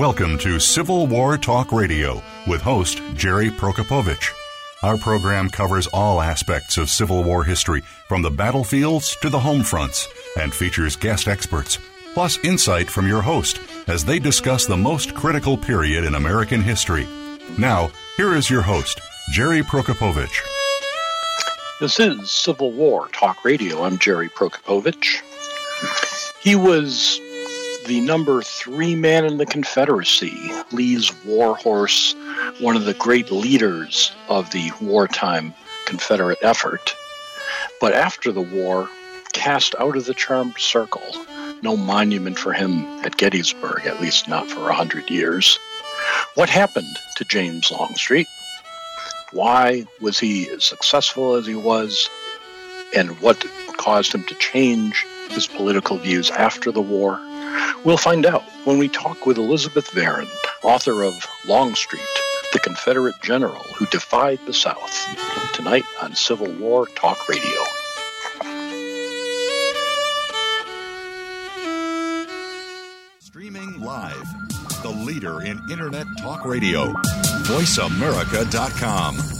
Welcome to Civil War Talk Radio with host Jerry Prokopowicz. Our program covers all aspects of Civil War history, from the battlefields to the home fronts, and features guest experts, plus insight from your host as they discuss the most critical period in American history. Now, here is your host, Jerry Prokopowicz. This is Civil War Talk Radio. I'm Jerry Prokopowicz. He was the number three man in the Confederacy, Lee's war horse, one of the great leaders of the wartime Confederate effort. But after the war, cast out of the charmed circle, no monument for him at Gettysburg, at least not for a hundred years. What happened to James Longstreet? Why was he as successful as he was? And what caused him to change his political views after the war? We'll find out when we talk with Elizabeth Varon, author of Longstreet, the Confederate general who defied the South, tonight on Civil War Talk Radio. Streaming live, the leader in Internet Talk Radio, VoiceAmerica.com.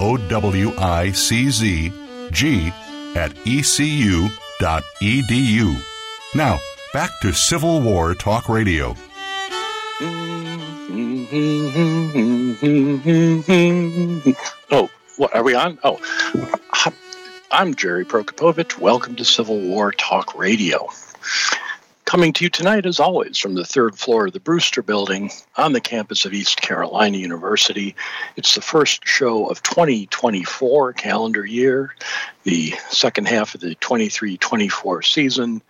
O W I C Z G at ecu.edu. Now, back to Civil War Talk Radio. Oh, what are we on? Oh, I'm Jerry Prokopowicz. Welcome to Civil War Talk Radio. Coming to you tonight, as always, from the third floor of the Brewster Building on the campus of East Carolina University. It's the first show of 2024 calendar year, the second half of the 23 24 season,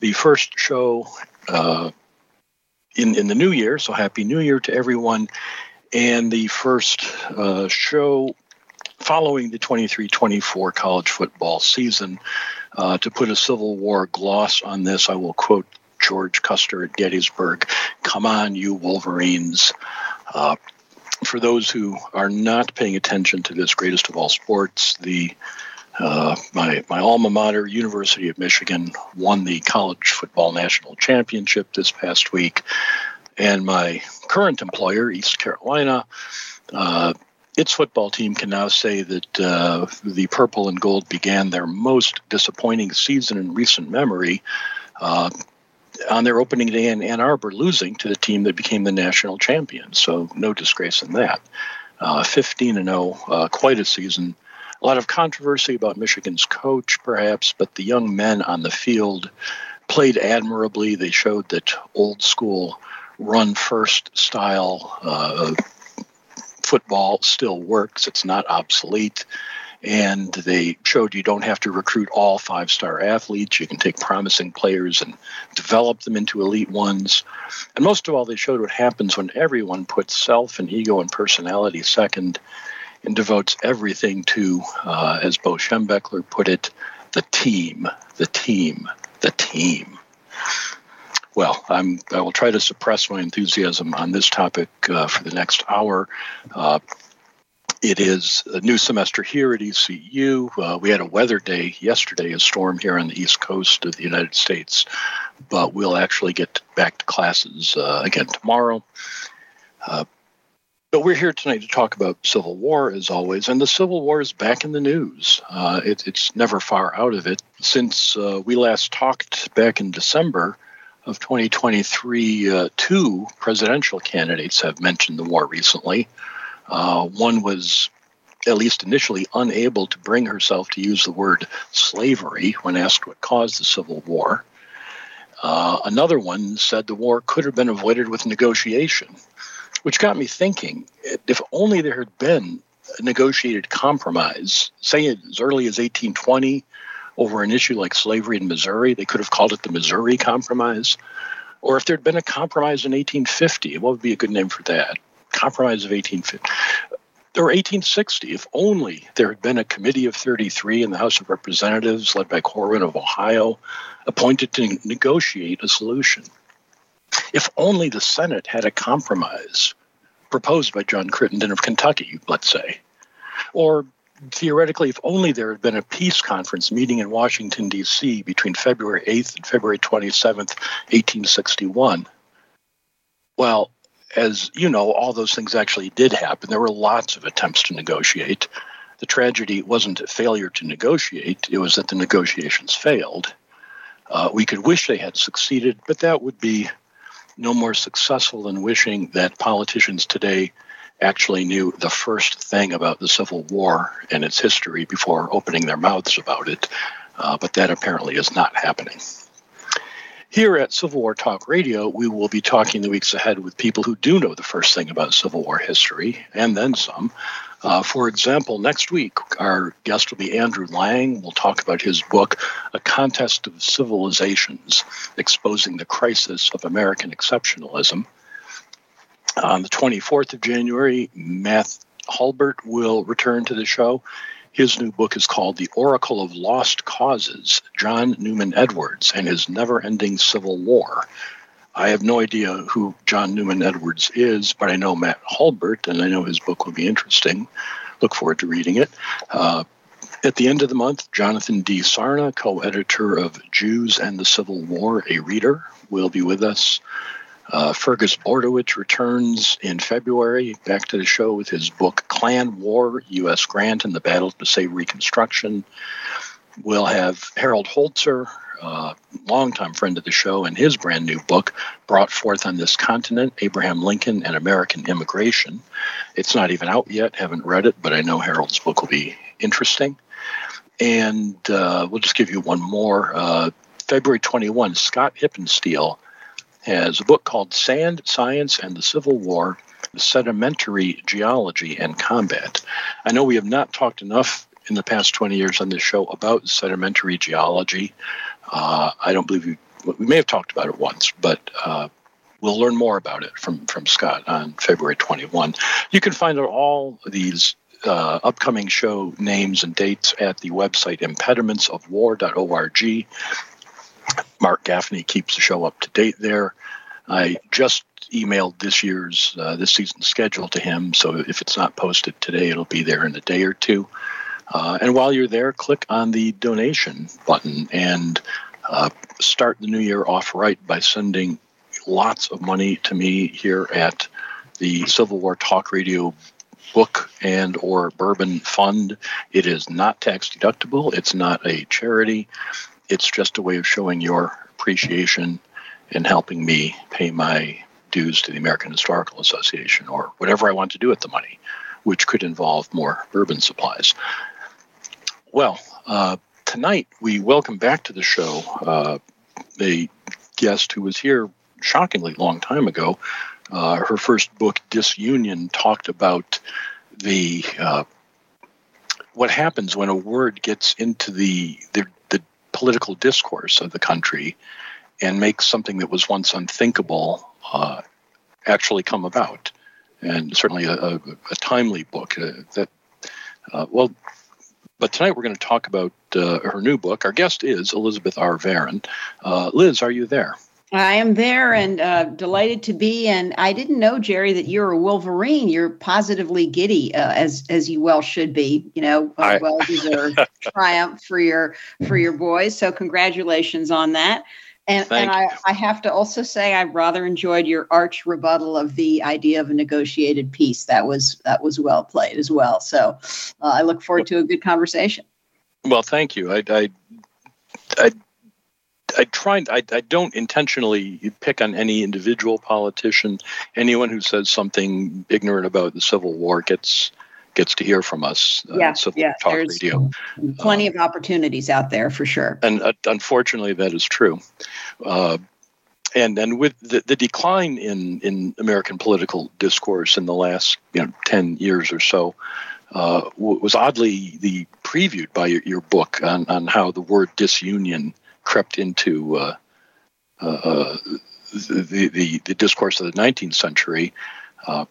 the first show uh, in, in the new year. So, Happy New Year to everyone. And the first uh, show following the 23 24 college football season. Uh, to put a Civil War gloss on this, I will quote George Custer at Gettysburg Come on, you Wolverines. Uh, for those who are not paying attention to this greatest of all sports, the uh, my my alma mater, University of Michigan, won the college football national championship this past week, and my current employer, East Carolina, uh, its football team can now say that uh, the purple and gold began their most disappointing season in recent memory. Uh, on their opening day in Ann Arbor, losing to the team that became the national champion. So no disgrace in that. Uh, 15 and 0, uh, quite a season. A lot of controversy about Michigan's coach, perhaps, but the young men on the field played admirably. They showed that old school run first style uh, football still works. It's not obsolete. And they showed you don't have to recruit all five star athletes. You can take promising players and develop them into elite ones. And most of all, they showed what happens when everyone puts self and ego and personality second and devotes everything to, uh, as Bo Schembechler put it, the team, the team, the team. Well, I'm, I will try to suppress my enthusiasm on this topic uh, for the next hour. Uh, it is a new semester here at ECU. Uh, we had a weather day yesterday, a storm here on the east coast of the United States, but we'll actually get back to classes uh, again tomorrow. Uh, but we're here tonight to talk about Civil War, as always, and the Civil War is back in the news. Uh, it, it's never far out of it. Since uh, we last talked back in December, of 2023, uh, two presidential candidates have mentioned the war recently. Uh, one was at least initially unable to bring herself to use the word slavery when asked what caused the Civil War. Uh, another one said the war could have been avoided with negotiation, which got me thinking if only there had been a negotiated compromise, say as early as 1820, over an issue like slavery in Missouri, they could have called it the Missouri Compromise. Or if there'd been a compromise in 1850, what would be a good name for that? Compromise of 1850 or 1860, if only there had been a committee of 33 in the House of Representatives, led by Corwin of Ohio, appointed to negotiate a solution. If only the Senate had a compromise proposed by John Crittenden of Kentucky, let's say. Or theoretically, if only there had been a peace conference meeting in Washington, D.C. between February 8th and February 27th, 1861. Well, as you know, all those things actually did happen. There were lots of attempts to negotiate. The tragedy wasn't a failure to negotiate, it was that the negotiations failed. Uh, we could wish they had succeeded, but that would be no more successful than wishing that politicians today actually knew the first thing about the Civil War and its history before opening their mouths about it. Uh, but that apparently is not happening. Here at Civil War Talk Radio, we will be talking the weeks ahead with people who do know the first thing about Civil War history and then some. Uh, for example, next week, our guest will be Andrew Lang. We'll talk about his book, A Contest of Civilizations Exposing the Crisis of American Exceptionalism. On the 24th of January, Matt Hulbert will return to the show. His new book is called The Oracle of Lost Causes John Newman Edwards and His Never Ending Civil War. I have no idea who John Newman Edwards is, but I know Matt Hulbert, and I know his book will be interesting. Look forward to reading it. Uh, at the end of the month, Jonathan D. Sarna, co editor of Jews and the Civil War, a reader, will be with us. Uh, Fergus Bordewich returns in February back to the show with his book Klan War, U.S. Grant and the Battle to Save Reconstruction. We'll have Harold Holzer, uh, longtime friend of the show, and his brand new book, Brought Forth on This Continent Abraham Lincoln and American Immigration. It's not even out yet, haven't read it, but I know Harold's book will be interesting. And uh, we'll just give you one more. Uh, February 21, Scott Hippensteel has a book called Sand, Science, and the Civil War Sedimentary Geology and Combat. I know we have not talked enough in the past 20 years on this show about sedimentary geology. Uh, I don't believe we, we may have talked about it once, but uh, we'll learn more about it from, from Scott on February 21. You can find all these uh, upcoming show names and dates at the website impedimentsofwar.org. Mark Gaffney keeps the show up to date there. I just emailed this year's uh, this season's schedule to him, so if it's not posted today, it'll be there in a day or two. Uh, and while you're there, click on the donation button and uh, start the new year off right by sending lots of money to me here at the Civil War Talk Radio book and or bourbon fund it is not tax deductible it's not a charity it's just a way of showing your appreciation and helping me pay my dues to the American Historical Association or whatever I want to do with the money, which could involve more bourbon supplies. Well, uh, tonight we welcome back to the show uh, a guest who was here shockingly long time ago. Uh, her first book, Disunion, talked about the uh, what happens when a word gets into the, the political discourse of the country and make something that was once unthinkable uh, actually come about. And certainly a, a, a timely book uh, that, uh, well, but tonight we're going to talk about uh, her new book. Our guest is Elizabeth R. Varon. Uh, Liz, are you there? I am there and uh, delighted to be. And I didn't know, Jerry, that you're a Wolverine. You're positively giddy, uh, as as you well should be. You know, uh, well deserved triumph for your for your boys. So congratulations on that. And, and I, I have to also say I rather enjoyed your arch rebuttal of the idea of a negotiated peace. That was that was well played as well. So uh, I look forward to a good conversation. Well, thank you. I, I, I I try. I, I don't intentionally pick on any individual politician. Anyone who says something ignorant about the Civil War gets gets to hear from us. Uh, yeah, yeah. Talk There's Radio. Plenty uh, of opportunities out there for sure. And uh, unfortunately, that is true. Uh, and and with the, the decline in, in American political discourse in the last you know ten years or so, uh, was oddly the previewed by your, your, book on, on how the word disunion crept into uh, uh, the, the, the discourse of the 19th century. Uh,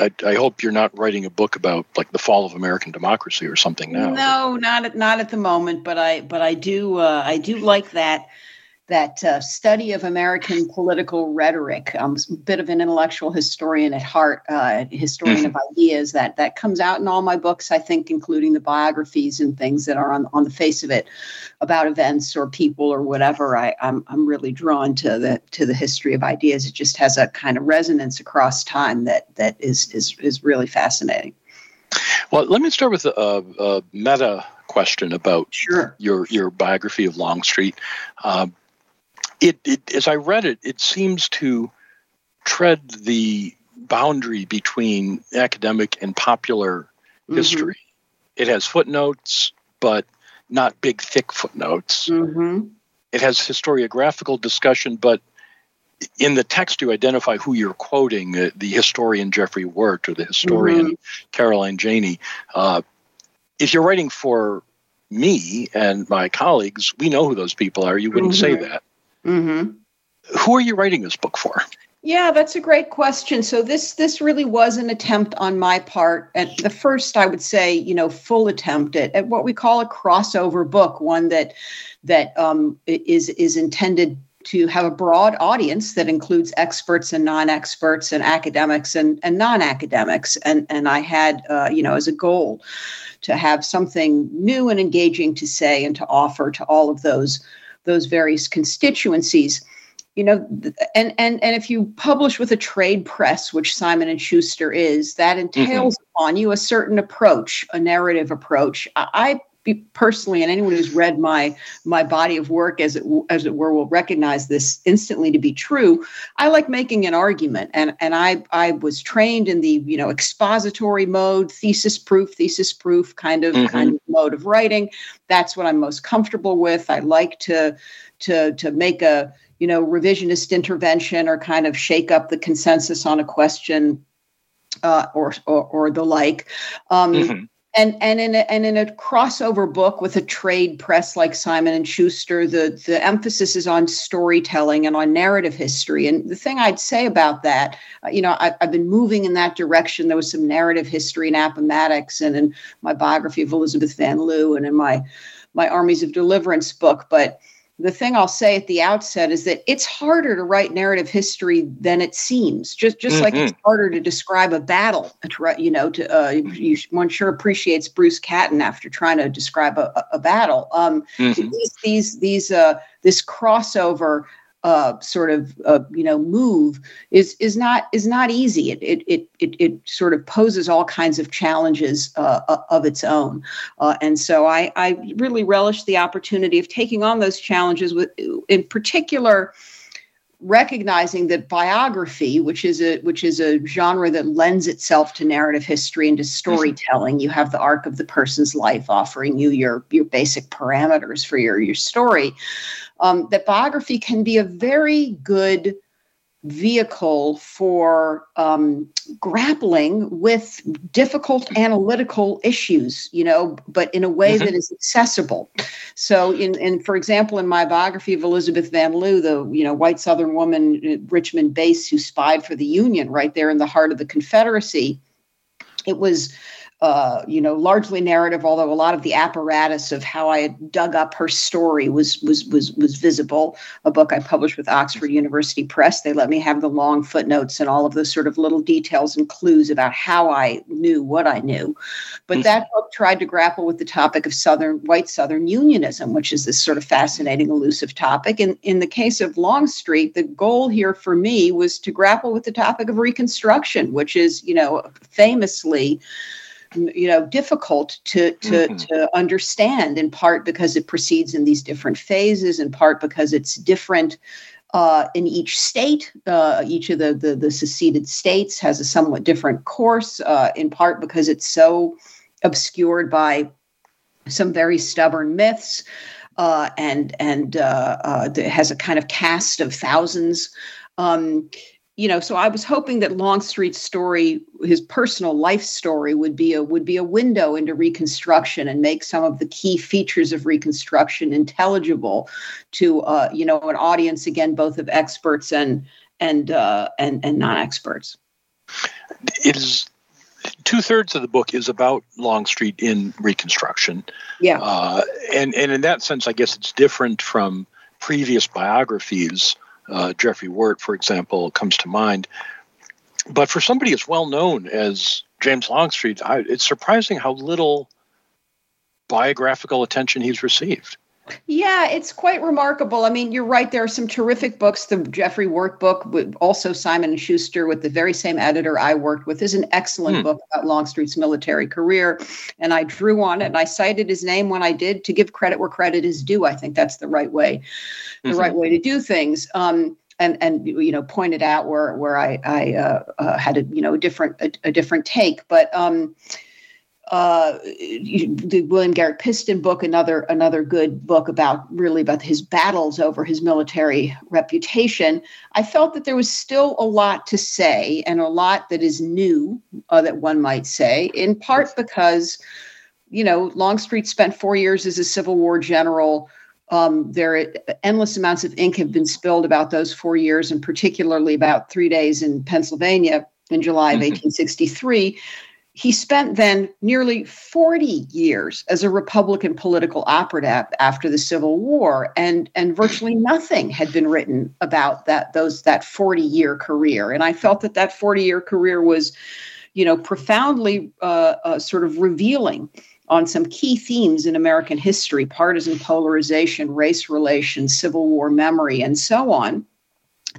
I, I, hope you're not writing a book about like the fall of American democracy or something now. No, not at not at the moment. But I but I do uh, I do like that that uh, study of American political rhetoric. I'm a bit of an intellectual historian at heart, uh, historian of mm-hmm. ideas. That that comes out in all my books, I think, including the biographies and things that are on on the face of it about events or people or whatever. I, I'm I'm really drawn to the to the history of ideas. It just has a kind of resonance across time that that is is is really fascinating. Well, let me start with a, a meta question about sure. your your biography of Longstreet. Uh, it, it as I read it, it seems to tread the boundary between academic and popular mm-hmm. history. It has footnotes, but not big, thick footnotes. Mm-hmm. It has historiographical discussion, but in the text, you identify who you're quoting uh, the historian Jeffry Wert or the historian mm-hmm. Caroline Janney. Uh, if you're writing for me and my colleagues, we know who those people are. You wouldn't say that. Mm-hmm. Who are you writing this book for? Yeah, that's a great question. So this this really was an attempt on my part at the first, I would say, you know, full attempt at, at what we call a crossover book, one that that um, is is intended to have a broad audience that includes experts and non-experts and academics and, and non-academics. And and I had uh, you know as a goal to have something new and engaging to say and to offer to all of those those various constituencies you know and and and if you publish with a trade press which simon and schuster is that entails mm-hmm. upon you a certain approach a narrative approach i personally and anyone who's read my my body of work as it as it were will recognize this instantly to be true i like making an argument. And and i i was trained in the you know expository mode thesis proof thesis proof kind of mm-hmm. kind of mode of writing. That's what i'm most comfortable with. I like to to to make a you know revisionist intervention or kind of shake up the consensus on a question uh, or, or, or the like. Um, mm-hmm and and in a, and in a crossover book with a trade press like Simon and Schuster, the the emphasis is on storytelling and on narrative history. And the thing I'd say about that, uh, you know, I, have been moving in that direction. There was some narrative history in Appomattox and in my biography of Elizabeth Van Lew and in my my Armies of Deliverance book, but the thing I'll say at the outset is that it's harder to write narrative history than it seems. Just just mm-hmm. like it's harder to describe a battle. You know, to uh, you, one sure appreciates Bruce Catton after trying to describe a, a battle. Um, mm-hmm. These these these uh, this crossover uh, sort of uh, you know move is is not is not easy. It it it it, it sort of poses all kinds of challenges uh, of its own, uh, and so I I really relish the opportunity of taking on those challenges with in particular recognizing that biography which is a which is a genre that lends itself to narrative history and to storytelling you have the arc of the person's life offering you your your basic parameters for your your story um, that biography can be a very good vehicle for um, grappling with difficult analytical issues you know but in a way mm-hmm. that is accessible so in, in for example in my biography of elizabeth van lew the you know white southern woman uh, richmond base who spied for the union right there in the heart of the confederacy it was uh, you know, largely narrative, although a lot of the apparatus of how I had dug up her story was was was was visible. A book I published with Oxford University Press. They let me have the long footnotes and all of those sort of little details and clues about how I knew what I knew. But that book tried to grapple with the topic of Southern white Southern unionism, which is this sort of fascinating, elusive topic. And in the case of Longstreet, the goal here for me was to grapple with the topic of Reconstruction, which is, you know, famously you know difficult to to, mm-hmm. to understand in part because it proceeds in these different phases in part because it's different uh, in each state. Uh, each of the, the, the seceded states has a somewhat different course, uh, in part because it's so obscured by some very stubborn myths. Uh, and and uh, uh, has a kind of cast of thousands. Um, you know, so I was hoping that Longstreet's story, his personal life story, would be a would be a window into Reconstruction and make some of the key features of Reconstruction intelligible to uh, you know an audience again, both of experts and and uh, and and non-experts. It is two thirds of the book is about Longstreet in Reconstruction. Yeah, uh, and and in that sense, I guess it's different from previous biographies uh, Jeffry Wert, for example, comes to mind. But for somebody as well known as James Longstreet, I, it's surprising how little biographical attention he's received. Yeah, it's quite remarkable. I mean, you're right. There are some terrific books. The Jeffry Wert book, also Simon and Schuster, with the very same editor I worked with, is an excellent hmm. book about Longstreet's military career. And I drew on it, and I cited his name when I did to give credit where credit is due. I think that's the right way, the mm-hmm. right way to do things. Um, and and you know pointed out where where I I uh, uh, had a you know a different a, a different take, but. Um, uh, the William Garrett Piston book, another another good book about really about his battles over his military reputation. I felt that there was still a lot to say and a lot that is new uh, that one might say, in part because you know Longstreet spent four years as a Civil War general. Um, there endless amounts of ink have been spilled about those four years, and particularly about three days in Pennsylvania in July of 1863. He spent then nearly 40 years as a Republican political operative after the Civil War, and, and virtually nothing had been written about that those that 40 year career. And I felt that that 40 year career was, you know, profoundly uh, uh, sort of revealing on some key themes in American history: partisan polarization, race relations, Civil War memory, and so on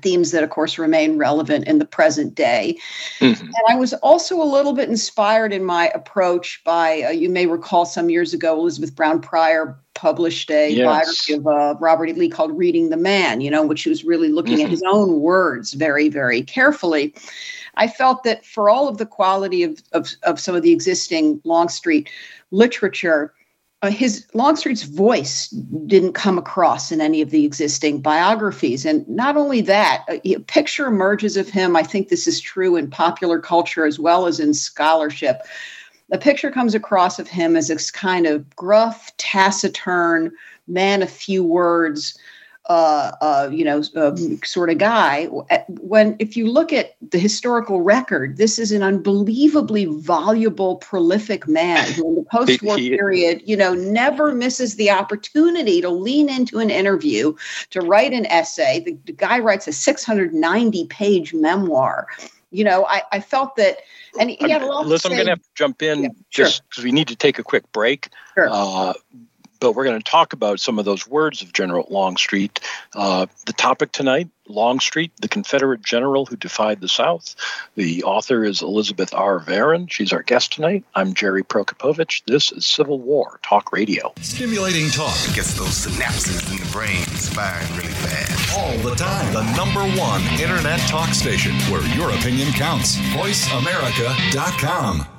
themes that, of course, remain relevant in the present day. Mm-hmm. And I was also a little bit inspired in my approach by, uh, you may recall some years ago, Elizabeth Brown Pryor published a yes. biography of uh, Robert E. Lee called Reading the Man, you know, which was really looking mm-hmm. at his own words very, very carefully. I felt that for all of the quality of, of, of some of the existing Longstreet literature, uh, his Longstreet's voice didn't come across in any of the existing biographies. And not only that, a, a, picture emerges of him. I think this is true in popular culture as well as in scholarship. A picture comes across of him as this kind of gruff, taciturn man of few words, uh, uh, you know, uh, sort of guy. When, if you look at the historical record, this is an unbelievably voluble, prolific man who, in the post-war period, you know, never misses the opportunity to lean into an interview, to write an essay. The, the guy writes a 690-page memoir. You know, I, I felt that, and he had a lot. Listen, I'm going to have to jump in yeah, just because sure. we need to take a quick break. Sure. Uh, but we're going to talk about some of those words of General Longstreet. Uh, the topic tonight Longstreet, the Confederate general who defied the South. The author is Elizabeth R. Varon. She's our guest tonight. I'm Jerry Prokopowicz. This is Civil War Talk Radio. Stimulating talk gets those synapses in the brain firing really fast. All the time. The number one internet talk station where your opinion counts. VoiceAmerica.com.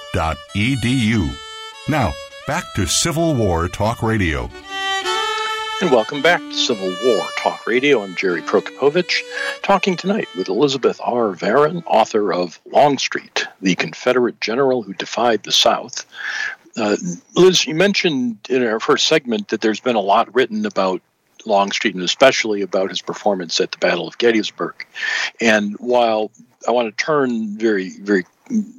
Now, back to Civil War Talk Radio. And welcome back to Civil War Talk Radio. I'm Jerry Prokopowicz, talking tonight with Elizabeth R. Varon, author of Longstreet, the Confederate general who defied the South. Uh, Liz, you mentioned in our first segment that there's been a lot written about Longstreet and especially about his performance at the Battle of Gettysburg. And while I want to turn very, very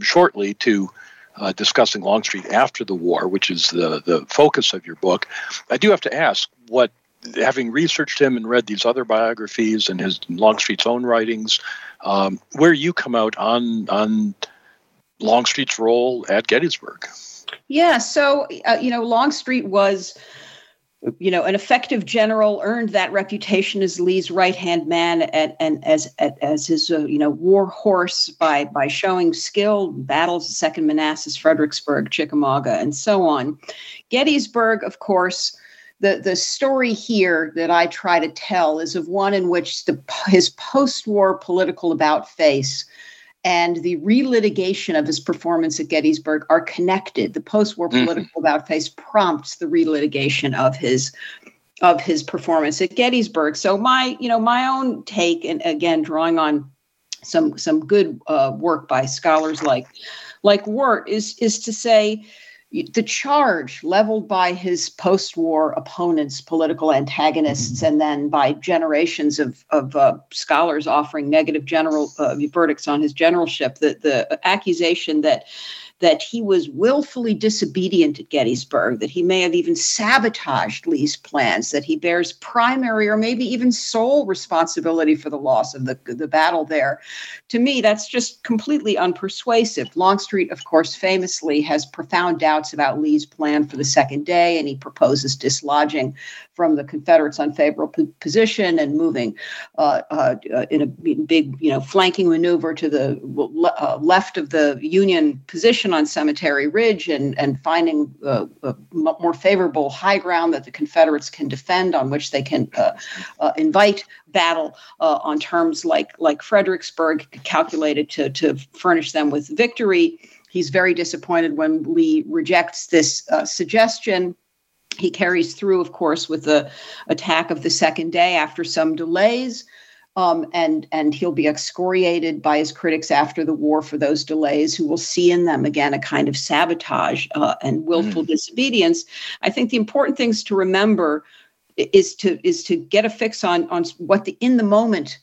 shortly to uh, discussing Longstreet after the war, which is the, the focus of your book, I do have to ask what, having researched him and read these other biographies and his Longstreet's own writings, um, where you come out on on Longstreet's role at Gettysburg. Yeah, so uh, you know, Longstreet was you know, an effective general earned that reputation as Lee's right hand man and, and as as his uh, you know war horse by by showing skill battles Second Manassas, Fredericksburg, Chickamauga, and so on. Gettysburg, of course. The, the story here that I try to tell is of one in which the, his post war political about face and the relitigation of his performance at Gettysburg are connected. The post-war mm-hmm. political about face prompts the relitigation of his of his performance at Gettysburg. So my, you know, my own take, and again, drawing on some some good uh, work by scholars like like Wert, is is to say the charge leveled by his post-war opponents, political antagonists, and then by generations of, of uh, scholars offering negative general uh, verdicts on his generalship, the, the accusation that that he was willfully disobedient at Gettysburg, that he may have even sabotaged Lee's plans, that he bears primary or maybe even sole responsibility for the loss of the, the battle there. To me, that's just completely unpersuasive. Longstreet, of course, famously has profound doubts about Lee's plan for the second day, and he proposes dislodging from the Confederates' unfavorable position and moving uh, uh, in a big, you know, flanking maneuver to the uh, left of the Union position on Cemetery Ridge and and finding uh, a more favorable high ground that the Confederates can defend, on which they can uh, uh, invite battle on terms like like Fredericksburg, calculated to to furnish them with victory. He's very disappointed when Lee rejects this suggestion he carries through, of course, with the attack of the second day after some delays. Um, and and he'll be excoriated by his critics after the war for those delays, who will see in them again a kind of sabotage uh, and willful mm. disobedience. I think the important things to remember is to is to get a fix on on what the in the moment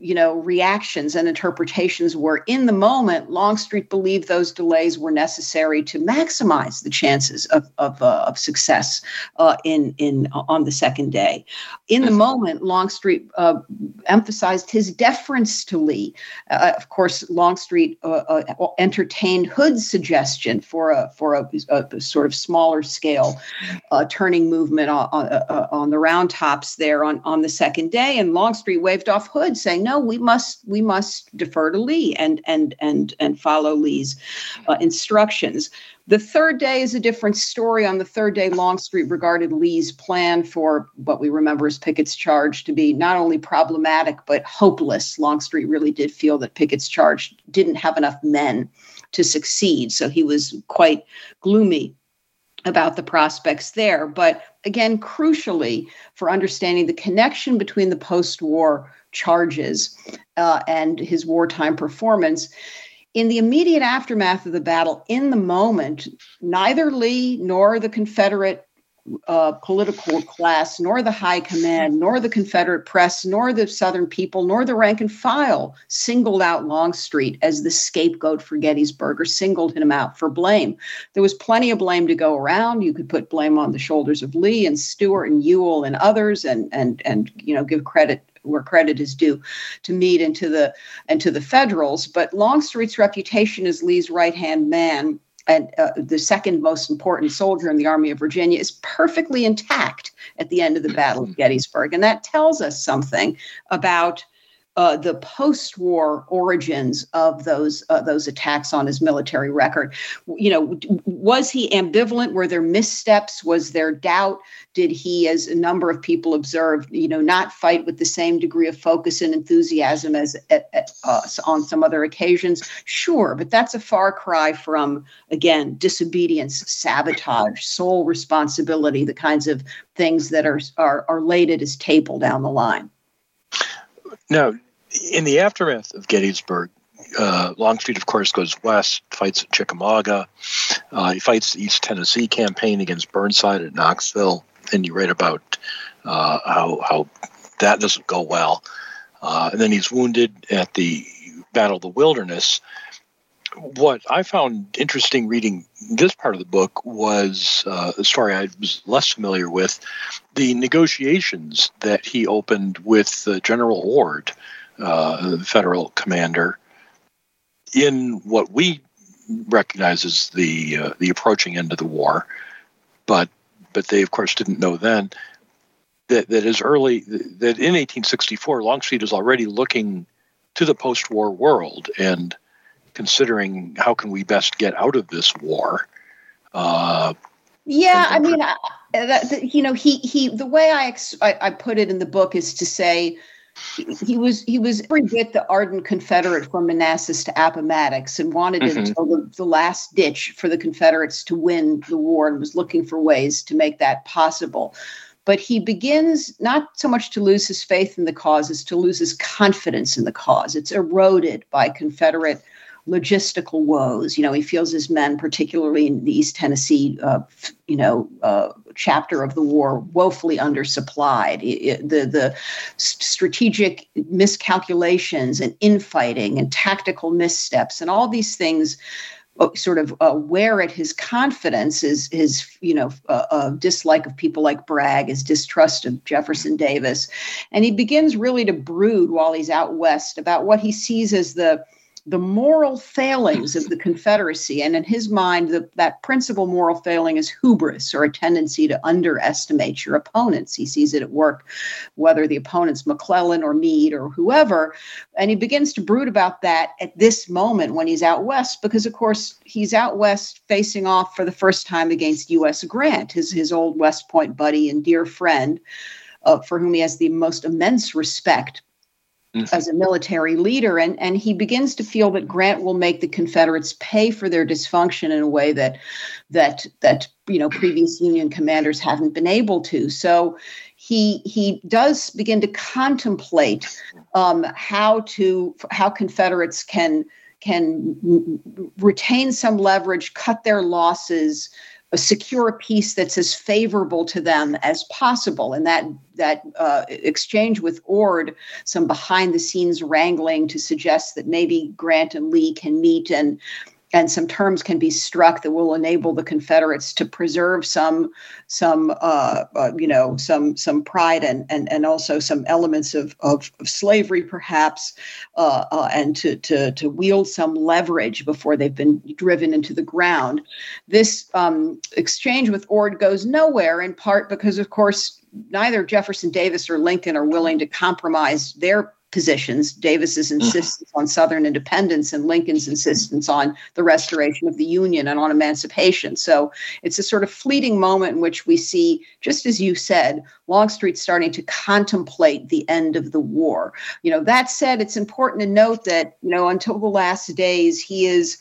you know reactions and interpretations were in the moment longstreet believed those delays were necessary to maximize the chances of of, uh, of success uh, in in on the second day. In the moment longstreet uh, emphasized his deference to lee. Uh, of course longstreet uh, uh, entertained hood's suggestion for a for a, a sort of smaller scale turning movement on, on, on the round tops there on on the second day. And longstreet waved off hood saying no, we must we must defer to Lee and and and and follow Lee's uh, instructions. The third day is a different story. On the third day, Longstreet regarded Lee's plan for what we remember as Pickett's charge to be not only problematic but hopeless. Longstreet really did feel that Pickett's charge didn't have enough men to succeed, so he was quite gloomy about the prospects there. But again, crucially, for understanding the connection between the post war charges uh, and his wartime performance. In the immediate aftermath of the battle, in the moment, neither Lee nor the Confederate uh, political class, nor the high command, nor the Confederate press, nor the Southern people, nor the rank and file singled out Longstreet as the scapegoat for Gettysburg or singled him out for blame. There was plenty of blame to go around. You could put blame on the shoulders of Lee and Stuart and Ewell and others, and and and you know give credit where credit is due to Meade and to the and to the Federals. But Longstreet's reputation as Lee's right hand man and uh, the second most important soldier in the Army of Virginia is perfectly intact at the end of the Battle of Gettysburg, and that tells us something about uh, the post-war origins of those uh, those attacks on his military record. You know, was he ambivalent? Were there missteps? Was there doubt? Did he, as a number of people observed, you know, not fight with the same degree of focus and enthusiasm as at, at, uh, on some other occasions? Sure, but that's a far cry from again disobedience, sabotage, sole responsibility, the kinds of things that are are, are laid at his table down the line. Now, in the aftermath of Gettysburg, uh, Longstreet, of course, goes west, fights at Chickamauga. Uh, he fights the East Tennessee campaign against Burnside at Knoxville, and you write about uh, how how that doesn't go well. Uh, and then he's wounded at the Battle of the Wilderness. What I found interesting reading this part of the book was uh, a story I was less familiar with the negotiations that he opened with General Ord uh, federal commander in what we recognize as the uh, the approaching end of the war, but but they of course didn't know then that that as early that in 1864 Longstreet is already looking to the post-war world and considering how can we best get out of this war. Uh, yeah, I mean, I, that, you know, he he. The way I, ex- I I put it in the book is to say he was he was every bit the ardent Confederate from Manassas to Appomattox and wanted mm-hmm. until the, the last ditch for the Confederates to win the war and was looking for ways to make that possible. But he begins not so much to lose his faith in the cause as to lose his confidence in the cause. It's eroded by Confederate logistical woes. You know, he feels his men, particularly in the East Tennessee, uh, you know, uh, chapter of the war, woefully undersupplied. It, it, the the strategic miscalculations and infighting and tactical missteps and all these things uh, sort of uh, wear at his confidence, his his you know uh, uh, dislike of people like Bragg, his distrust of Jefferson Davis, and he begins really to brood while he's out west about what he sees as the the moral failings of the Confederacy. And in his mind, the, that principal moral failing is hubris or a tendency to underestimate your opponents. He sees it at work, whether the opponent's McClellan or Meade or whoever. And he begins to brood about that at this moment when he's out west, because, of course, he's out west facing off for the first time against U.S. Grant, his, his old West Point buddy and dear friend. Uh, for whom he has the most immense respect. As a military leader. And, and he begins to feel that Grant will make the Confederates pay for their dysfunction in a way that that that you know previous Union commanders haven't been able to. So he he does begin to contemplate um, how to how Confederates can can retain some leverage, cut their losses, secure a peace that's as favorable to them as possible. And that that uh, exchange with Ord, some behind the scenes wrangling to suggest that maybe Grant and Lee can meet and and some terms can be struck that will enable the Confederates to preserve some some uh, uh, you know some some pride and and and also some elements of of, of slavery perhaps uh, uh and to to to wield some leverage before they've been driven into the ground. This um, exchange with Ord goes nowhere in part because of course neither Jefferson Davis or Lincoln are willing to compromise their positions Davis's mm-hmm. insistence on Southern independence and Lincoln's insistence on the restoration of the Union and on emancipation. So it's a sort of fleeting moment in which we see, just as you said, Longstreet starting to contemplate the end of the war. You know, that said, it's important to note that, you know, until the last days, he is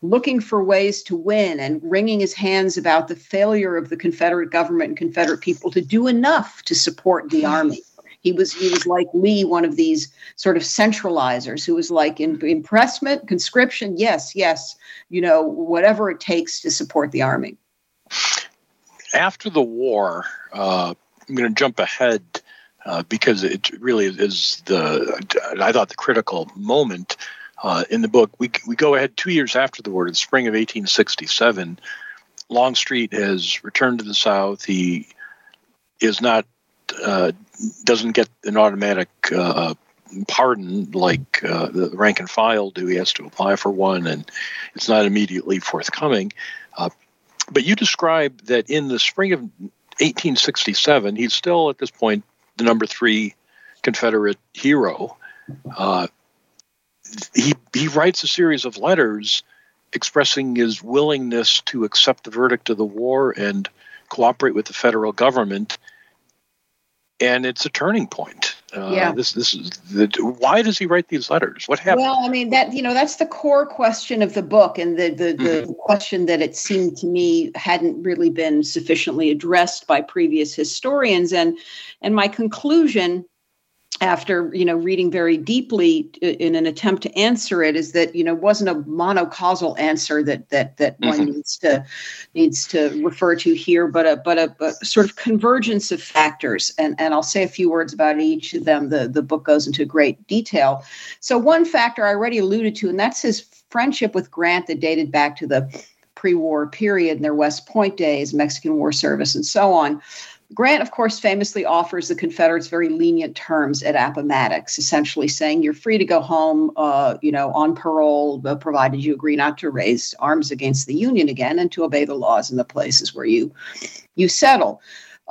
looking for ways to win and wringing his hands about the failure of the Confederate government and Confederate people to do enough to support the army. He was he was like Lee, one of these sort of centralizers who was like in, impressment, conscription, yes, yes, you know, whatever it takes to support the army. after the war, uh, I'm going to jump ahead uh, because it really is the I thought the critical moment uh, in the book. We we go ahead two years after the war, in the spring of 1867. Longstreet has returned to the South. He is not uh, doesn't get an automatic uh, pardon like uh, the rank and file do. He has to apply for one, and it's not immediately forthcoming. Uh, but you describe that in the spring of 1867, he's still at this point the number three Confederate hero. Uh, he he writes a series of letters expressing his willingness to accept the verdict of the war and cooperate with the federal government and it's a turning point. Uh, yeah. This this is the, why does he write these letters? What happened? Well, I mean that you know that's the core question of the book, and the the, the mm-hmm. question that it seemed to me hadn't really been sufficiently addressed by previous historians, and and my conclusion after you know reading very deeply in an attempt to answer it is that you know wasn't a monocausal answer that that that mm-hmm. one needs to needs to refer to here but a but a, a, sort of convergence of factors. And and I'll say a few words about each of them. The the book goes into great detail. So one factor I already alluded to and that's his friendship with Grant that dated back to the pre-war period and their West Point days Mexican War service and so on Grant, of course, famously offers the Confederates very lenient terms at Appomattox, essentially saying you're free to go home, uh, you know, on parole, uh, provided you agree not to raise arms against the Union again and to obey the laws in the places where you you settle.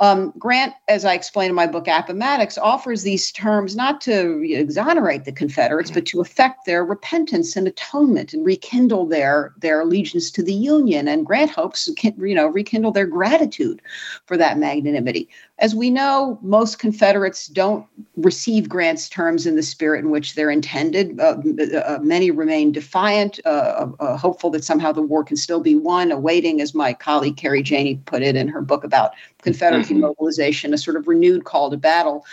Um, Grant, as I explain in my book Appomattox, offers these terms not to exonerate the Confederates, but to effect their repentance and atonement and rekindle their their allegiance to the Union. And Grant hopes, you know, rekindle their gratitude for that magnanimity. As we know, most Confederates don't receive Grant's terms in the spirit in which they're intended. Uh, uh, many remain defiant, uh, uh, uh, hopeful that somehow the war can still be won, awaiting, as my colleague Carrie Janney put it in her book about Confederate mm-hmm. mobilization, a sort of renewed call to battle.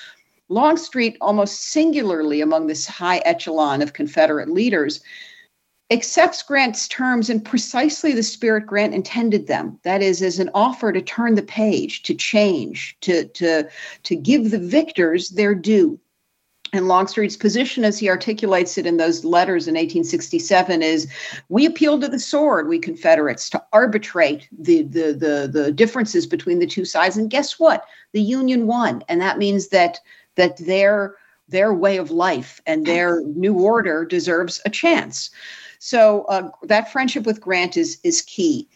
Longstreet, almost singularly among this high echelon of Confederate leaders, accepts Grant's terms in precisely the spirit Grant intended them. That is, as an offer to turn the page, to change, to, to, to give the victors their due. And Longstreet's position, as he articulates it in those letters in 1867, is we appeal to the sword, we Confederates, to arbitrate the, the, the, the differences between the two sides. And guess what? The Union won. And that means that, that their, their way of life and their new order deserves a chance. So uh, that friendship with Grant is is key.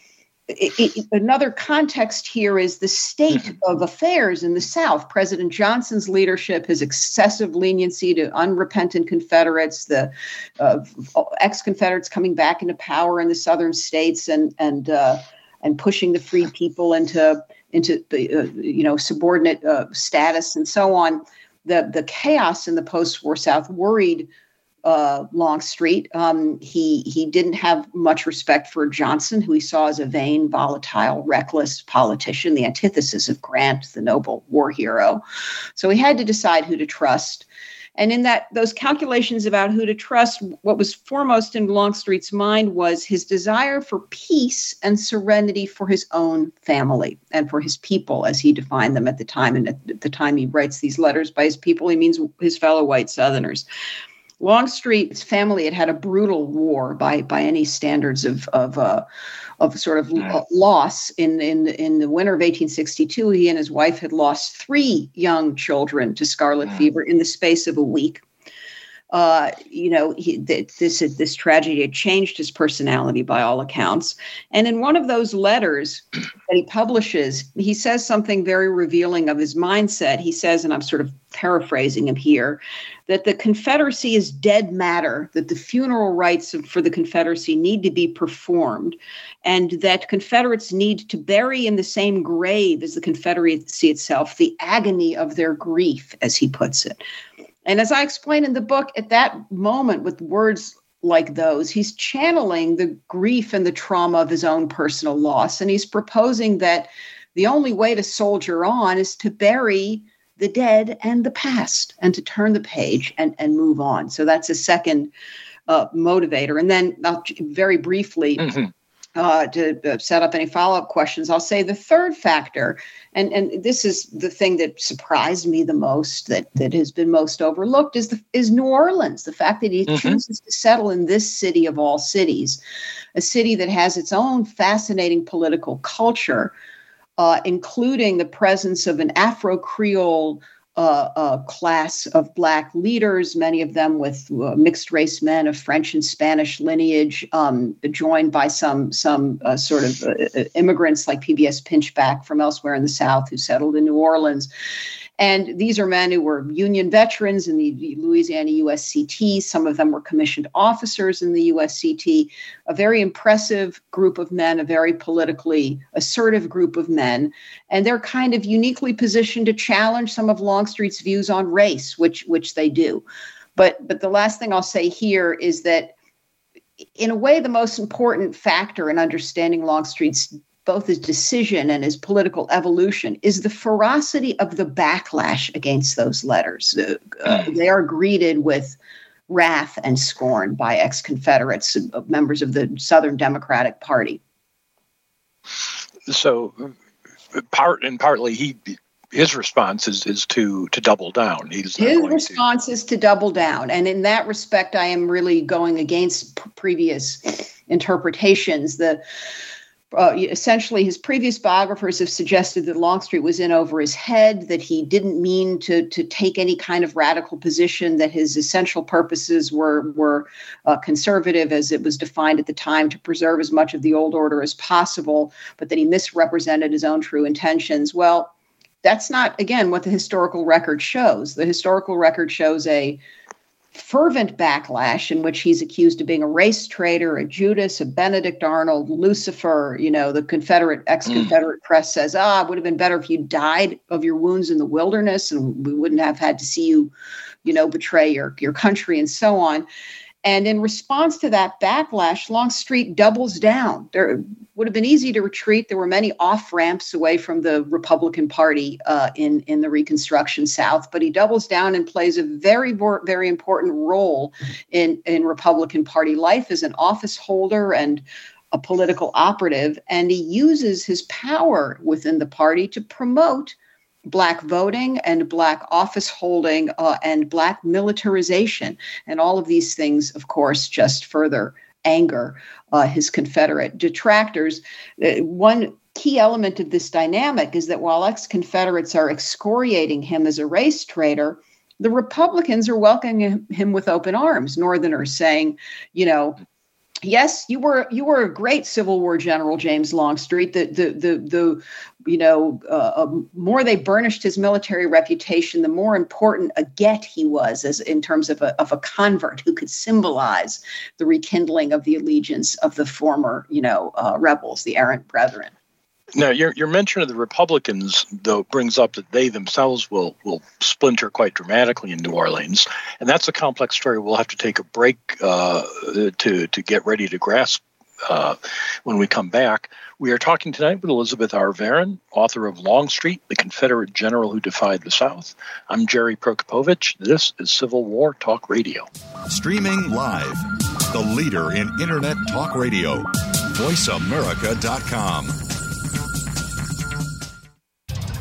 It, it, another context here is the state mm-hmm. of affairs in the South. President Johnson's leadership, his excessive leniency to unrepentant Confederates, the uh, ex-Confederates coming back into power in the Southern states, and and uh, and pushing the free people into into the uh, you know subordinate uh, status and so on. The the chaos in the post-war South worried uh, Longstreet. Um, he he didn't have much respect for Johnson, who he saw as a vain, volatile, reckless politician, the antithesis of Grant, the noble war hero. So he had to decide who to trust. And in that those calculations about who to trust, what was foremost in Longstreet's mind was his desire for peace and serenity for his own family and for his people, as he defined them at the time. And at the time he writes these letters by his people, he means his fellow white Southerners. Longstreet's family had had a brutal war by by any standards of of uh, of sort of loss. In in in the winter of 1862. He and his wife had lost three young children to scarlet fever in the space of a week uh, you know, he, this this tragedy had changed his personality by all accounts. And in one of those letters that he publishes, he says something very revealing of his mindset. He says, and I'm sort of paraphrasing him here, that the Confederacy is dead matter, that the funeral rites for the Confederacy need to be performed, and that Confederates need to bury in the same grave as the Confederacy itself the agony of their grief, as he puts it. And as I explain in the book, at that moment, with words like those, he's channeling the grief and the trauma of his own personal loss. And he's proposing that the only way to soldier on is to bury the dead and the past and to turn the page and, and move on. So that's a second uh, motivator. And then uh, very briefly, mm-hmm. Uh, to uh, set up any follow up questions, I'll say the third factor, and, and this is the thing that surprised me the most, that, that has been most overlooked, is, the, is New Orleans. The fact that he mm-hmm. chooses to settle in this city of all cities, a city that has its own fascinating political culture, uh, including the presence of an Afro Creole uh, a class of Black leaders, many of them with uh, mixed race men of French and Spanish lineage, um, joined by some some uh, sort of uh, immigrants like PBS Pinchback from elsewhere in the South who settled in New Orleans. And these are men who were Union veterans in the Louisiana USCT. Some of them were commissioned officers in the USCT. A very impressive group of men, a very politically assertive group of men. And they're kind of uniquely positioned to challenge some of Longstreet's views on race, which, which they do. But, but the last thing I'll say here is that in a way, the most important factor in understanding Longstreet's both his decision and his political evolution is the ferocity of the backlash against those letters. Uh, uh, they are greeted with wrath and scorn by ex Confederates, uh, members of the Southern Democratic Party. So, part and partly, he his response is, is to to double down. He's his response to. is to double down, and in that respect, I am really going against p- previous interpretations. The uh, essentially his previous biographers have suggested that Longstreet was in over his head, that he didn't mean to, to take any kind of radical position, that his essential purposes were, were uh, conservative as it was defined at the time to preserve as much of the old order as possible, but that he misrepresented his own true intentions. Well, that's not, again, what the historical record shows. The historical record shows a fervent backlash in which he's accused of being a race traitor, a Judas, a Benedict Arnold, Lucifer. You know, the Confederate, ex Confederate mm. press says, ah, it would have been better if you died of your wounds in the wilderness and we wouldn't have had to see you, you know, betray your, your country and so on. And in response to that backlash, Longstreet doubles down. There would have been easy to retreat. There were many off ramps away from the Republican Party uh, in in the Reconstruction South, but he doubles down and plays a very very important role in in Republican Party life as an office holder and a political operative, and he uses his power within the party to promote black voting and black office holding uh, and black militarization. And all of these things of course just further anger uh, his confederate detractors. Uh, one key element of this dynamic is that while ex-confederates are excoriating him as a race traitor the republicans are welcoming him with open arms. Northerners saying you know yes, you were you were a great Civil War general, James Longstreet. The the the the you know uh, um, more they burnished his military reputation, the more important a get he was as in terms of a of a convert who could symbolize the rekindling of the allegiance of the former you know uh, rebels, the errant brethren. Now, your, your mention of the Republicans, though, brings up that they themselves will will splinter quite dramatically in New Orleans, and that's a complex story. We'll have to take a break uh, to to get ready to grasp uh, when we come back. We are talking tonight with Elizabeth R. Varon, author of Longstreet, the Confederate General Who Defied the South. I'm Jerry Prokopowicz. This is Civil War Talk Radio. Streaming live, the leader in Internet Talk Radio, VoiceAmerica.com.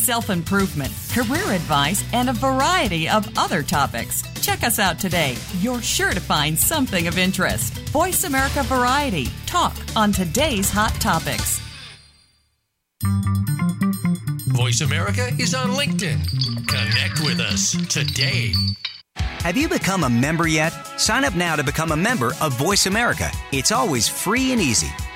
self improvement, career advice, and a variety of other topics. Check us out today. You're sure to find something of interest. Voice America Variety. Talk on today's hot topics. Voice America is on LinkedIn. Connect with us today. Have you become a member yet? Sign up now to become a member of Voice America. It's always free and easy.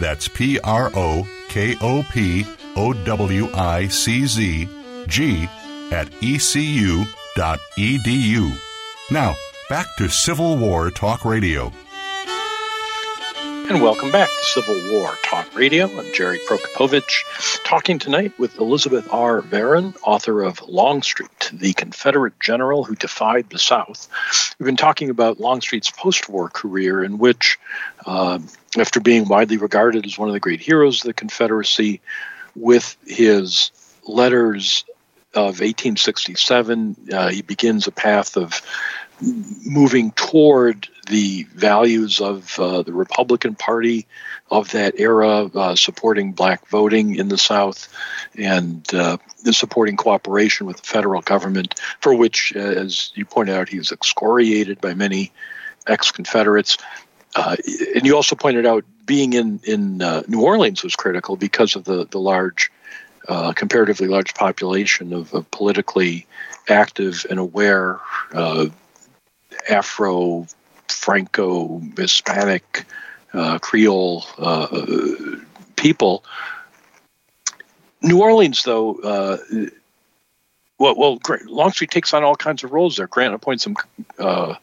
That's P R O K O P O W I C Z G at ecu.edu. Now, back to Civil War Talk Radio. And welcome back to Civil War Talk Radio. I'm Jerry Prokopowicz, talking tonight with Elizabeth R. Varon, author of Longstreet, the Confederate general who defied the South. We've been talking about Longstreet's post war career, in which, uh, after being widely regarded as one of the great heroes of the Confederacy, with his letters of 1867, uh, he begins a path of moving toward the values of uh, the Republican Party of that era, uh, supporting black voting in the South and uh, supporting cooperation with the federal government, for which, uh, as you pointed out, he was excoriated by many ex Confederates. Uh, and you also pointed out being in, in uh, New Orleans was critical because of the, the large, comparatively large population of, of, politically active and aware Afro, Franco, Hispanic, uh, Creole uh, people. New Orleans, though, uh, well, well, Longstreet takes on all kinds of roles there. Grant appoints him uh,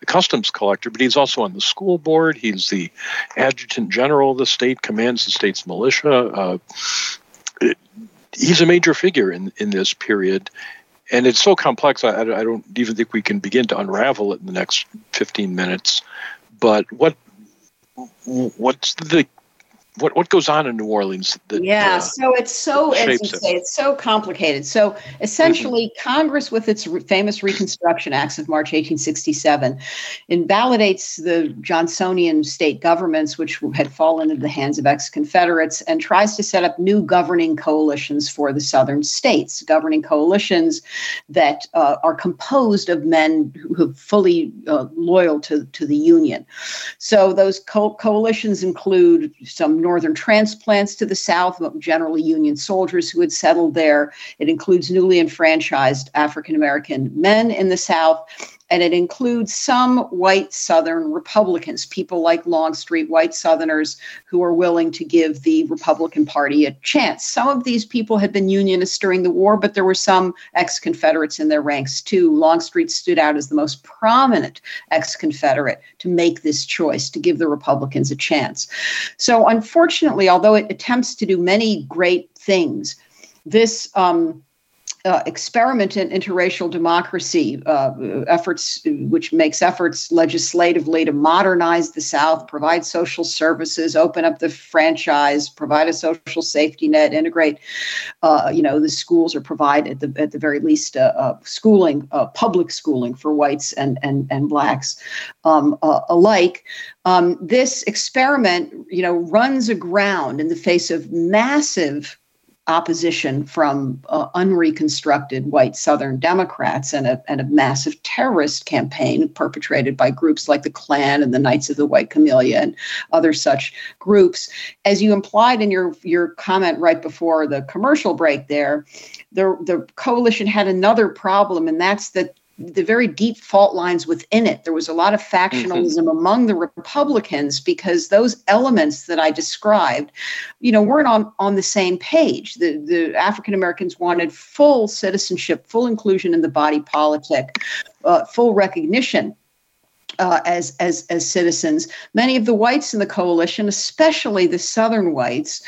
the customs collector, but he's also on the school board. He's the adjutant general of the state, commands the state's militia. Uh, he's a major figure in, in this period and it's so complex. I, I don't even think we can begin to unravel it in the next 15 minutes. But what what's the what what goes on in New Orleans? That, yeah, uh, so it's so as you say, it's so complicated. So essentially, mm-hmm. Congress, with its re- famous Reconstruction Acts of March 1867, invalidates the Johnsonian state governments, which had fallen into the hands of ex-Confederates, and tries to set up new governing coalitions for the Southern states. Governing coalitions that uh, are composed of men who are fully uh, loyal to to the Union. So those co- coalitions include some northern transplants to the South, generally Union soldiers who had settled there. It includes newly enfranchised African American men in the South. And it includes some white Southern Republicans, people like Longstreet, white Southerners who are willing to give the Republican Party a chance. Some of these people had been Unionists during the war, but there were some ex Confederates in their ranks too. Longstreet stood out as the most prominent ex Confederate to make this choice to give the Republicans a chance. So, unfortunately, although it attempts to do many great things, this um, uh, experiment in interracial democracy uh, efforts, which makes efforts legislatively to modernize the South, provide social services, open up the franchise, provide a social safety net, integrate, uh, you know, the schools or provide at the at the very least uh, uh, schooling, uh, public schooling for whites and and and blacks um, alike. Um, this experiment, you know, runs aground in the face of massive opposition from uh, unreconstructed white Southern Democrats and a, and a massive terrorist campaign perpetrated by groups like the Klan and the Knights of the White Camellia and other such groups. As you implied in your, your comment right before the commercial break there, the, the coalition had another problem, and that's that the very deep fault lines within it. There was a lot of factionalism mm-hmm. among the Republicans because those elements that I described, you know, weren't on, on the same page. The, the African Americans wanted full citizenship, full inclusion in the body politic, uh, full recognition uh, as as as citizens. Many of the whites in the coalition, especially the Southern whites,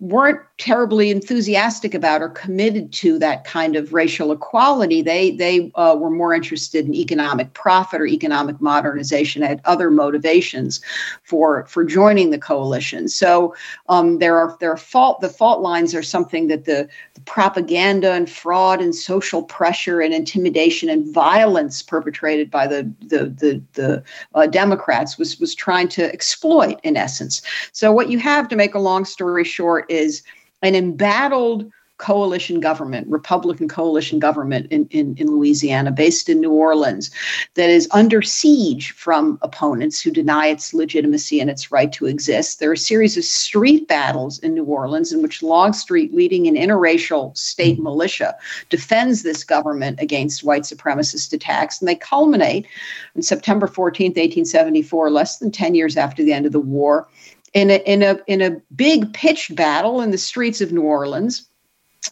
weren't terribly enthusiastic about or committed to that kind of racial equality. They they uh, were more interested in economic profit or economic modernization. Had other motivations for for joining the coalition. So um, there are there are fault the fault lines are something that the, the propaganda and fraud and social pressure and intimidation and violence perpetrated by the the the, the uh, Democrats was was trying to exploit in essence. So what you have to make a long story short is an embattled coalition government, Republican coalition government in, in, in Louisiana, based in New Orleans, that is under siege from opponents who deny its legitimacy and its right to exist. There are a series of street battles in New Orleans in which Longstreet, leading an interracial state hmm. militia, defends this government against white supremacist attacks. And they culminate on September 14th, 1874, less than 10 years after the end of the war. In a, in a in a big pitched battle in the streets of New Orleans,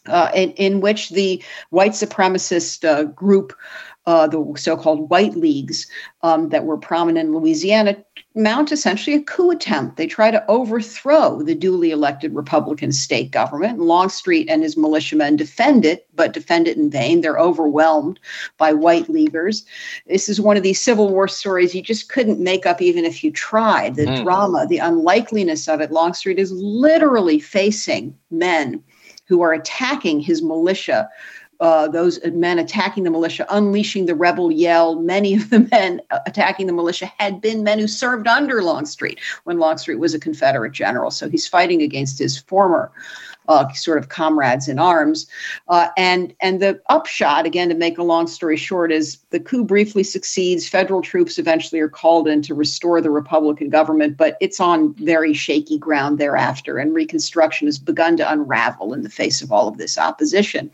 uh, in, in, which the white supremacist uh, group, uh, the so-called white leagues um, that were prominent in Louisiana, mount essentially a coup attempt. They try to overthrow the duly elected Republican state government. Longstreet and his militiamen defend it, but defend it in vain. They're overwhelmed by white leaguers. This is one of these Civil War stories you just couldn't make up even if you tried. The mm. drama, the unlikeliness of it. Longstreet is literally facing men who are attacking his militia. Uh, those men attacking the militia, unleashing the rebel yell. Many of the men attacking the militia had been men who served under Longstreet when Longstreet was a Confederate general. So he's fighting against his former uh, sort of comrades in arms. Uh, and and the upshot, again, to make a long story short, is the coup briefly succeeds. Federal troops eventually are called in to restore the Republican government, but it's on very shaky ground thereafter, and Reconstruction has begun to unravel in the face of all of this opposition.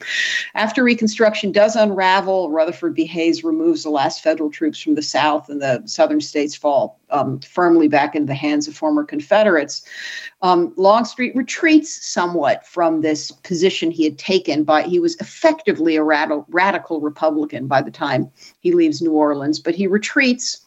After Reconstruction does unravel, Rutherford B. Hayes removes the last federal troops from the South, and the southern states fall um, firmly back into the hands of former Confederates. Um, Longstreet retreats somewhat from this position he had taken but he was effectively a radical, radical Republican by the time he leaves New Orleans, but he retreats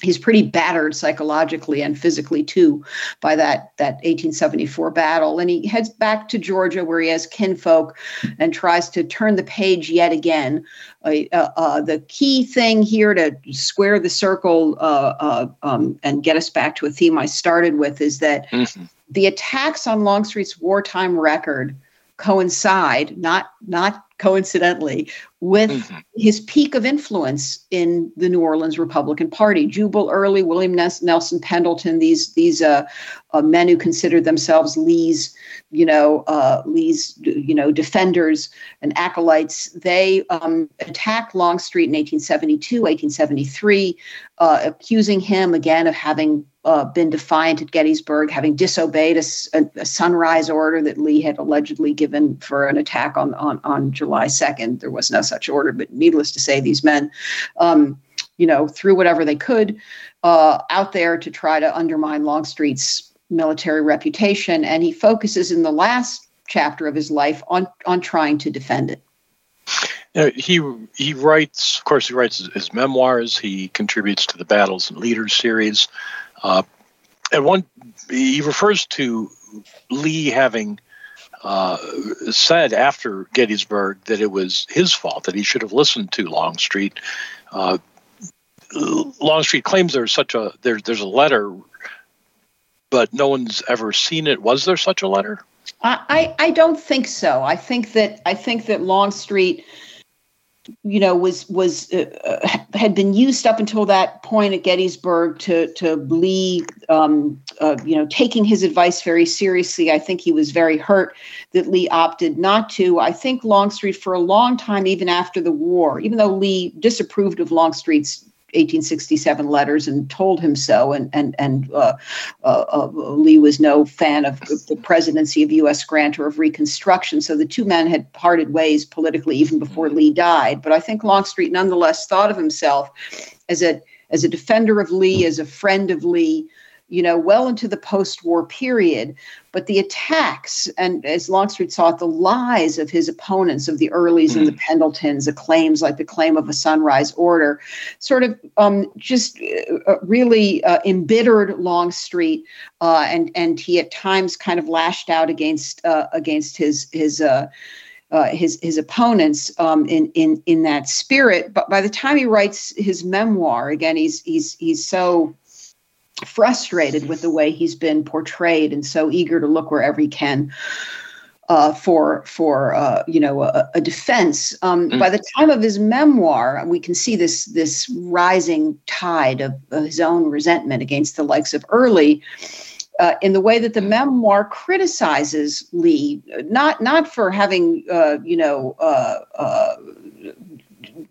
he's pretty battered psychologically and physically too by that that 1874 battle and he heads back to georgia where he has kinfolk and tries to turn the page yet again uh, uh, uh, the key thing here to square the circle uh, uh, um, and get us back to a theme i started with is that mm-hmm. the attacks on longstreet's wartime record coincide not not coincidentally with mm-hmm. his peak of influence in the New Orleans Republican Party. Jubal Early, William Nelson Pendleton, these these uh, uh, men who considered themselves Lee's, you know, uh, Lee's, you know, defenders and acolytes. They um, attacked Longstreet in 1872, 1873, uh, accusing him again of having uh, been defiant at Gettysburg, having disobeyed a, a, sunrise order that Lee had allegedly given for an attack on, on, on July 2nd. There was no such order, but needless to say, these men, um, you know, threw whatever they could uh, out there to try to undermine Longstreet's military reputation. And he focuses in the last chapter of his life on, on trying to defend it. He he writes, of course, he writes his, his, memoirs. He contributes to the Battles and Leaders series. Uh, and one, he refers to Lee having uh, said after Gettysburg that it was his fault that he should have listened to Longstreet. Uh, Longstreet claims there's such a there, there's a letter, but no one's ever seen it. Was there such a letter? I, I don't think so. I think that I think that Longstreet you know was was uh, uh, had been used up until that point at Gettysburg to to Lee um, uh, you know taking his advice very seriously. I think he was very hurt that Lee opted not to. I think Longstreet for a long time even after the war even though Lee disapproved of Longstreet's 1867 letters and told him so. And and and uh, uh, uh, Lee was no fan of the presidency of U.S. Grant or of Reconstruction. So the two men had parted ways politically even before Lee died. But I think Longstreet nonetheless thought of himself as a as a defender of Lee, as a friend of Lee, you know, well into the post war period. But the attacks, and as Longstreet saw it, the lies of his opponents, of the Earlys mm. and the hmm. Pendletons, the claims like the claim of a sunrise order, sort of um, just uh, uh, really uh, embittered Longstreet. Uh, and, and he at times kind of lashed out against, uh, against his, his, uh, uh, his his opponents um, in in in that spirit. But by the time he writes his memoir, again, he's he's he's so frustrated with the way he's been portrayed and so eager to look wherever he can uh, for for uh, you know a, a defense. Um, mm. By the time of his memoir, we can see this this rising tide of, of his own resentment against the likes of Early. Uh, in the way that the memoir criticizes Lee, not not for having uh, you know uh, uh,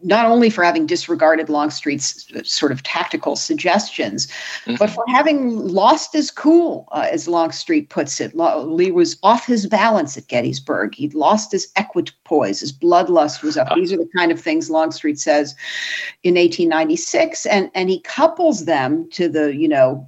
not only for having disregarded Longstreet's sort of tactical suggestions, mm-hmm. but for having lost his cool, uh, as Longstreet puts it. Lee was off his balance at Gettysburg. He'd lost his equipoise. His bloodlust was up. These are the kind of things Longstreet says in 1896, and and he couples them to the you know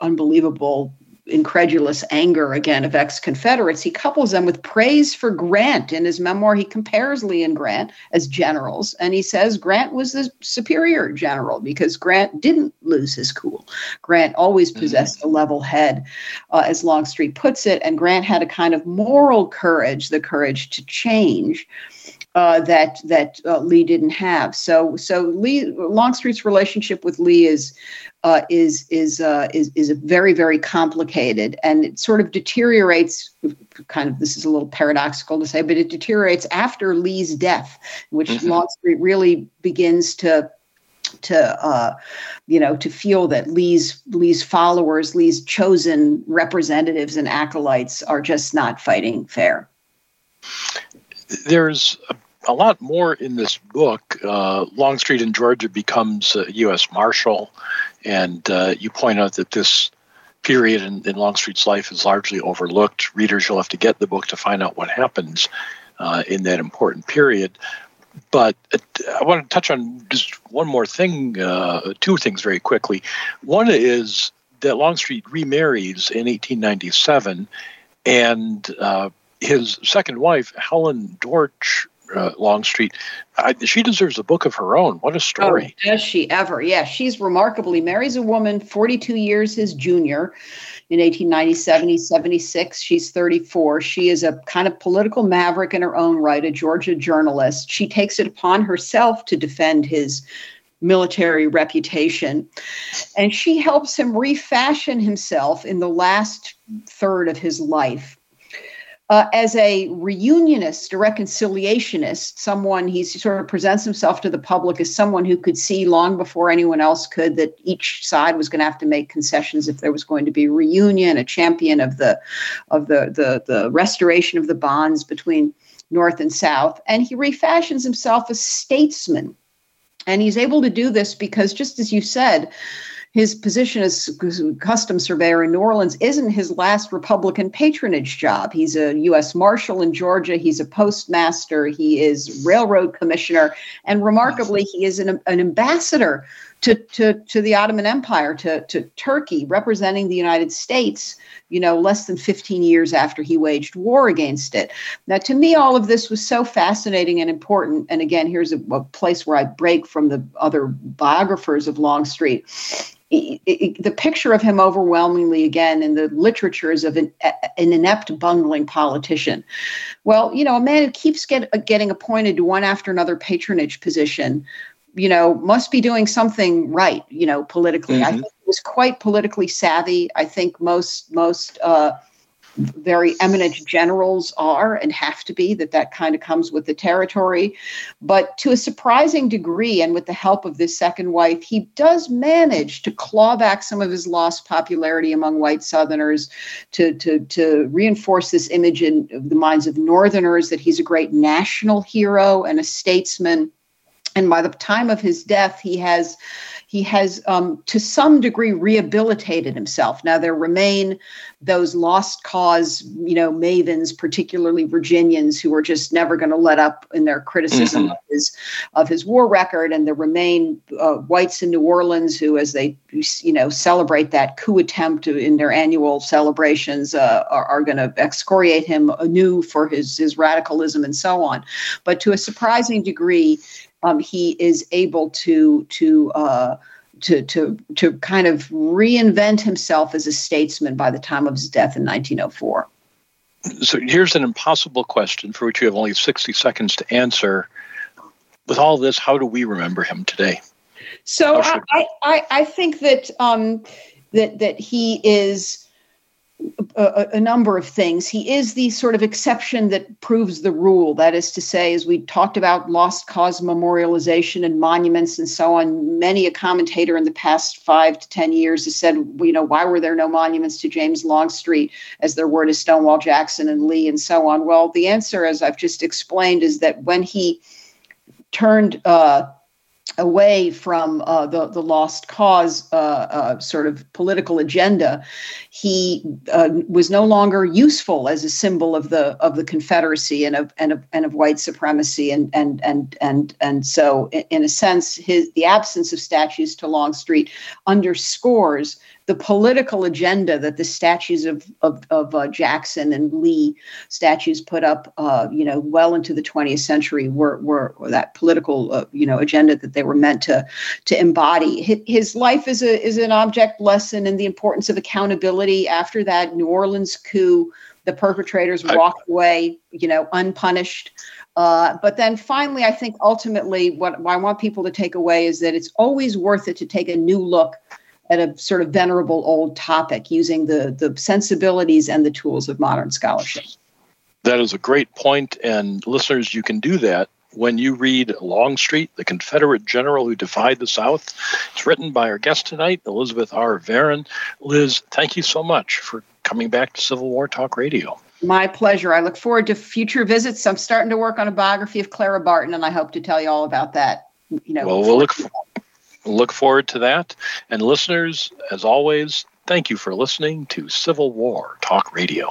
unbelievable incredulous anger again of ex-Confederates, he couples them with praise for Grant. In his memoir, he compares Lee and Grant as generals, and he says Grant was the superior general because Grant didn't lose his cool. Grant always mm-hmm. possessed mm-hmm. a level head, uh, as Longstreet puts it, and Grant had a kind of moral courage, the courage to change. Uh, that that uh, Lee didn't have. So so Lee Longstreet's relationship with Lee is uh, is is uh, is is very very complicated, and it sort of deteriorates. Kind of this is a little paradoxical to say, but it deteriorates after Lee's death, which mm-hmm. Longstreet really begins to to uh, you know to feel that Lee's Lee's followers, Lee's chosen representatives and acolytes are just not fighting fair. There's a a lot more in this book. Uh, Longstreet in Georgia becomes a U.S. Marshal, and uh, you point out that this period in, in, Longstreet's life is largely overlooked. Readers, you'll have to get the book to find out what happens uh, in that important period. But uh, I want to touch on just one more thing, uh, two things very quickly. One is that Longstreet remarries in 1897, and uh, his second wife, Helen Dortch, uh, Longstreet. I, she deserves a book of her own. What a story! Oh, does she ever? Yeah, she's remarkably marries a woman 42 years his junior. In 1897, he's 76. She's 34. She is a kind of political maverick in her own right, a Georgia journalist. She takes it upon herself to defend his military reputation. And she helps him refashion himself in the last third of his life uh, as a reunionist, a reconciliationist, someone he sort of presents himself to the public as someone who could see long before anyone else could that each side was going to have to make concessions if there was going to be a reunion, a champion of the of the the, the restoration of the bonds between North and South, and he refashions himself as statesman. And he's able to do this because, just as you said, his position as custom surveyor in New Orleans isn't his last Republican patronage job. He's a U.S. Marshal in Georgia. He's a postmaster. He is railroad commissioner. And remarkably, he is an, an ambassador to, to, to the Ottoman Empire, to, to Turkey, representing the United States, you know, less than 15 years after he waged war against it. Now, to me, all of this was so fascinating and important. And again, here's a, a place where I break from the other biographers of Longstreet the picture of him overwhelmingly again in the literature is of an, an, inept bungling politician. Well you know a man who keeps get, getting appointed to one after another patronage position you know must be doing something right you know politically. Mm-hmm. i think he was quite politically savvy. I think most most uh, very eminent generals are and have to be that that kind of comes with the territory. But to a surprising degree and with the help of this second wife he does manage to claw back some of his lost popularity among white southerners to to to reinforce this image in the minds of northerners that he's a great national hero and a statesman. And by the time of his death he has he has um, to some degree rehabilitated himself. Now there remain those lost cause you know mavens particularly virginians who are just never going to let up in their criticism mm-hmm. of his of his war record. And there remain uh, whites in new orleans who as they you know celebrate that coup attempt in their annual celebrations uh, are, are going to excoriate him anew for his his radicalism and so on. But to a surprising degree um, he is able to to uh, to to to kind of reinvent himself as a statesman by the time of his death in 1904. So here's an impossible question for which you have only 60 seconds to answer. With all this, how do we remember him today? So I, I, I think that um, that that he is a, a, number of things. He is the sort of exception that proves the rule. That is to say, as we talked about lost cause memorialization and monuments and so on, many a commentator in the past five to 10 years has said, you know, why were there no monuments to James Longstreet as there were to Stonewall Jackson and Lee and so on? Well, the answer, as I've just explained, is that when he turned uh, away from uh, the the lost cause uh, uh, sort of political agenda, he uh, was no longer useful as a symbol of the of the Confederacy and of and of and of white supremacy, and and and and and so in, a sense, his the absence of statues to Longstreet underscores the political agenda that the statues of of, of uh, Jackson and Lee statues put up, uh, you know, well into the 20th century were were that political, uh, you know, agenda that they were meant to to embody. His life is a is an object lesson in the importance of accountability. After that New Orleans coup, the perpetrators walked away, you know, unpunished. Uh, but then finally, I think ultimately what, what I want people to take away is that it's always worth it to take a new look at a sort of venerable old topic using the, the sensibilities and the tools of modern scholarship. That is a great point, and listeners, you can do that when you read Longstreet, the Confederate general who defied the South. It's written by our guest tonight, Elizabeth R. Varon. Liz, thank you so much for coming back to Civil War Talk Radio. My pleasure. I look forward to future visits. I'm starting to work on a biography of Clara Barton, and I hope to tell you all about that. You know, well, we'll look. For- look forward to that. And listeners, as always, thank you for listening to Civil War Talk Radio.